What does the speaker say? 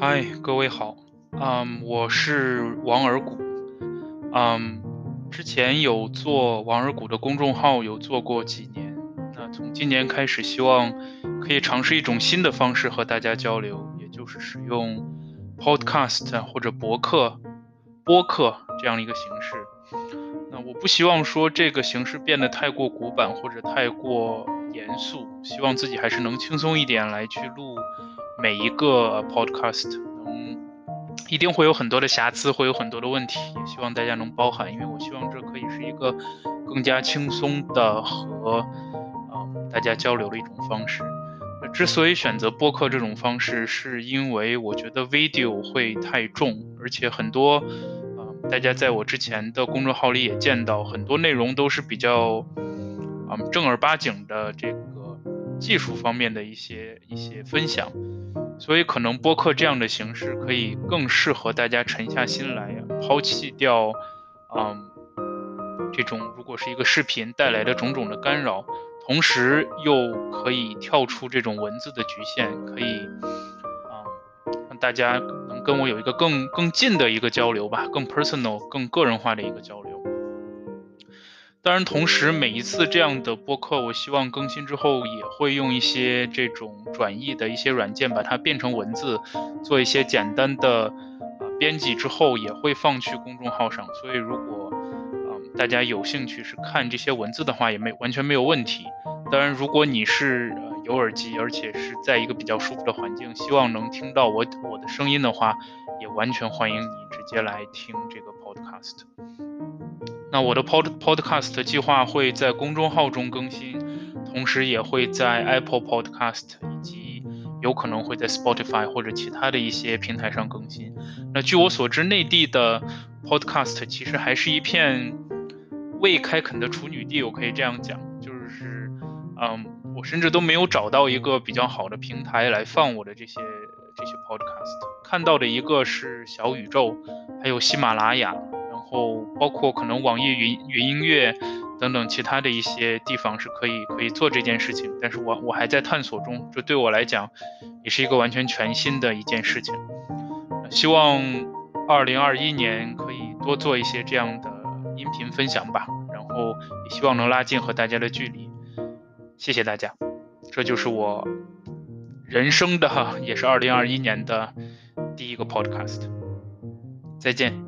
嗨，各位好，嗯，我是王尔谷，嗯，之前有做王尔谷的公众号，有做过几年，那从今年开始，希望可以尝试一种新的方式和大家交流，也就是使用 podcast 或者博客、播客这样一个形式。那我不希望说这个形式变得太过古板或者太过严肃，希望自己还是能轻松一点来去录。每一个 podcast 能一定会有很多的瑕疵，会有很多的问题，也希望大家能包涵，因为我希望这可以是一个更加轻松的和嗯大家交流的一种方式。之所以选择播客这种方式，是因为我觉得 video 会太重，而且很多啊大家在我之前的公众号里也见到，很多内容都是比较嗯正儿八经的这个技术方面的一些一些分享。所以，可能播客这样的形式可以更适合大家沉下心来，抛弃掉，嗯，这种如果是一个视频带来的种种的干扰，同时又可以跳出这种文字的局限，可以，啊，让大家能跟我有一个更更近的一个交流吧，更 personal、更个人化的一个交流。当然，同时每一次这样的播客，我希望更新之后也会用一些这种转译的一些软件把它变成文字，做一些简单的呃编辑之后，也会放去公众号上。所以如果嗯大家有兴趣是看这些文字的话，也没完全没有问题。当然，如果你是有耳机，而且是在一个比较舒服的环境，希望能听到我我的声音的话，也完全欢迎你直接来听这个 podcast。那我的 pod podcast 计划会在公众号中更新，同时也会在 Apple Podcast 以及有可能会在 Spotify 或者其他的一些平台上更新。那据我所知，内地的 podcast 其实还是一片未开垦的处女地，我可以这样讲，就是，嗯，我甚至都没有找到一个比较好的平台来放我的这些这些 podcast。看到的一个是小宇宙，还有喜马拉雅。后包括可能网易云云音乐等等其他的一些地方是可以可以做这件事情，但是我我还在探索中，这对我来讲也是一个完全全新的一件事情。希望二零二一年可以多做一些这样的音频分享吧，然后也希望能拉近和大家的距离。谢谢大家，这就是我人生的 也是二零二一年的第一个 podcast，再见。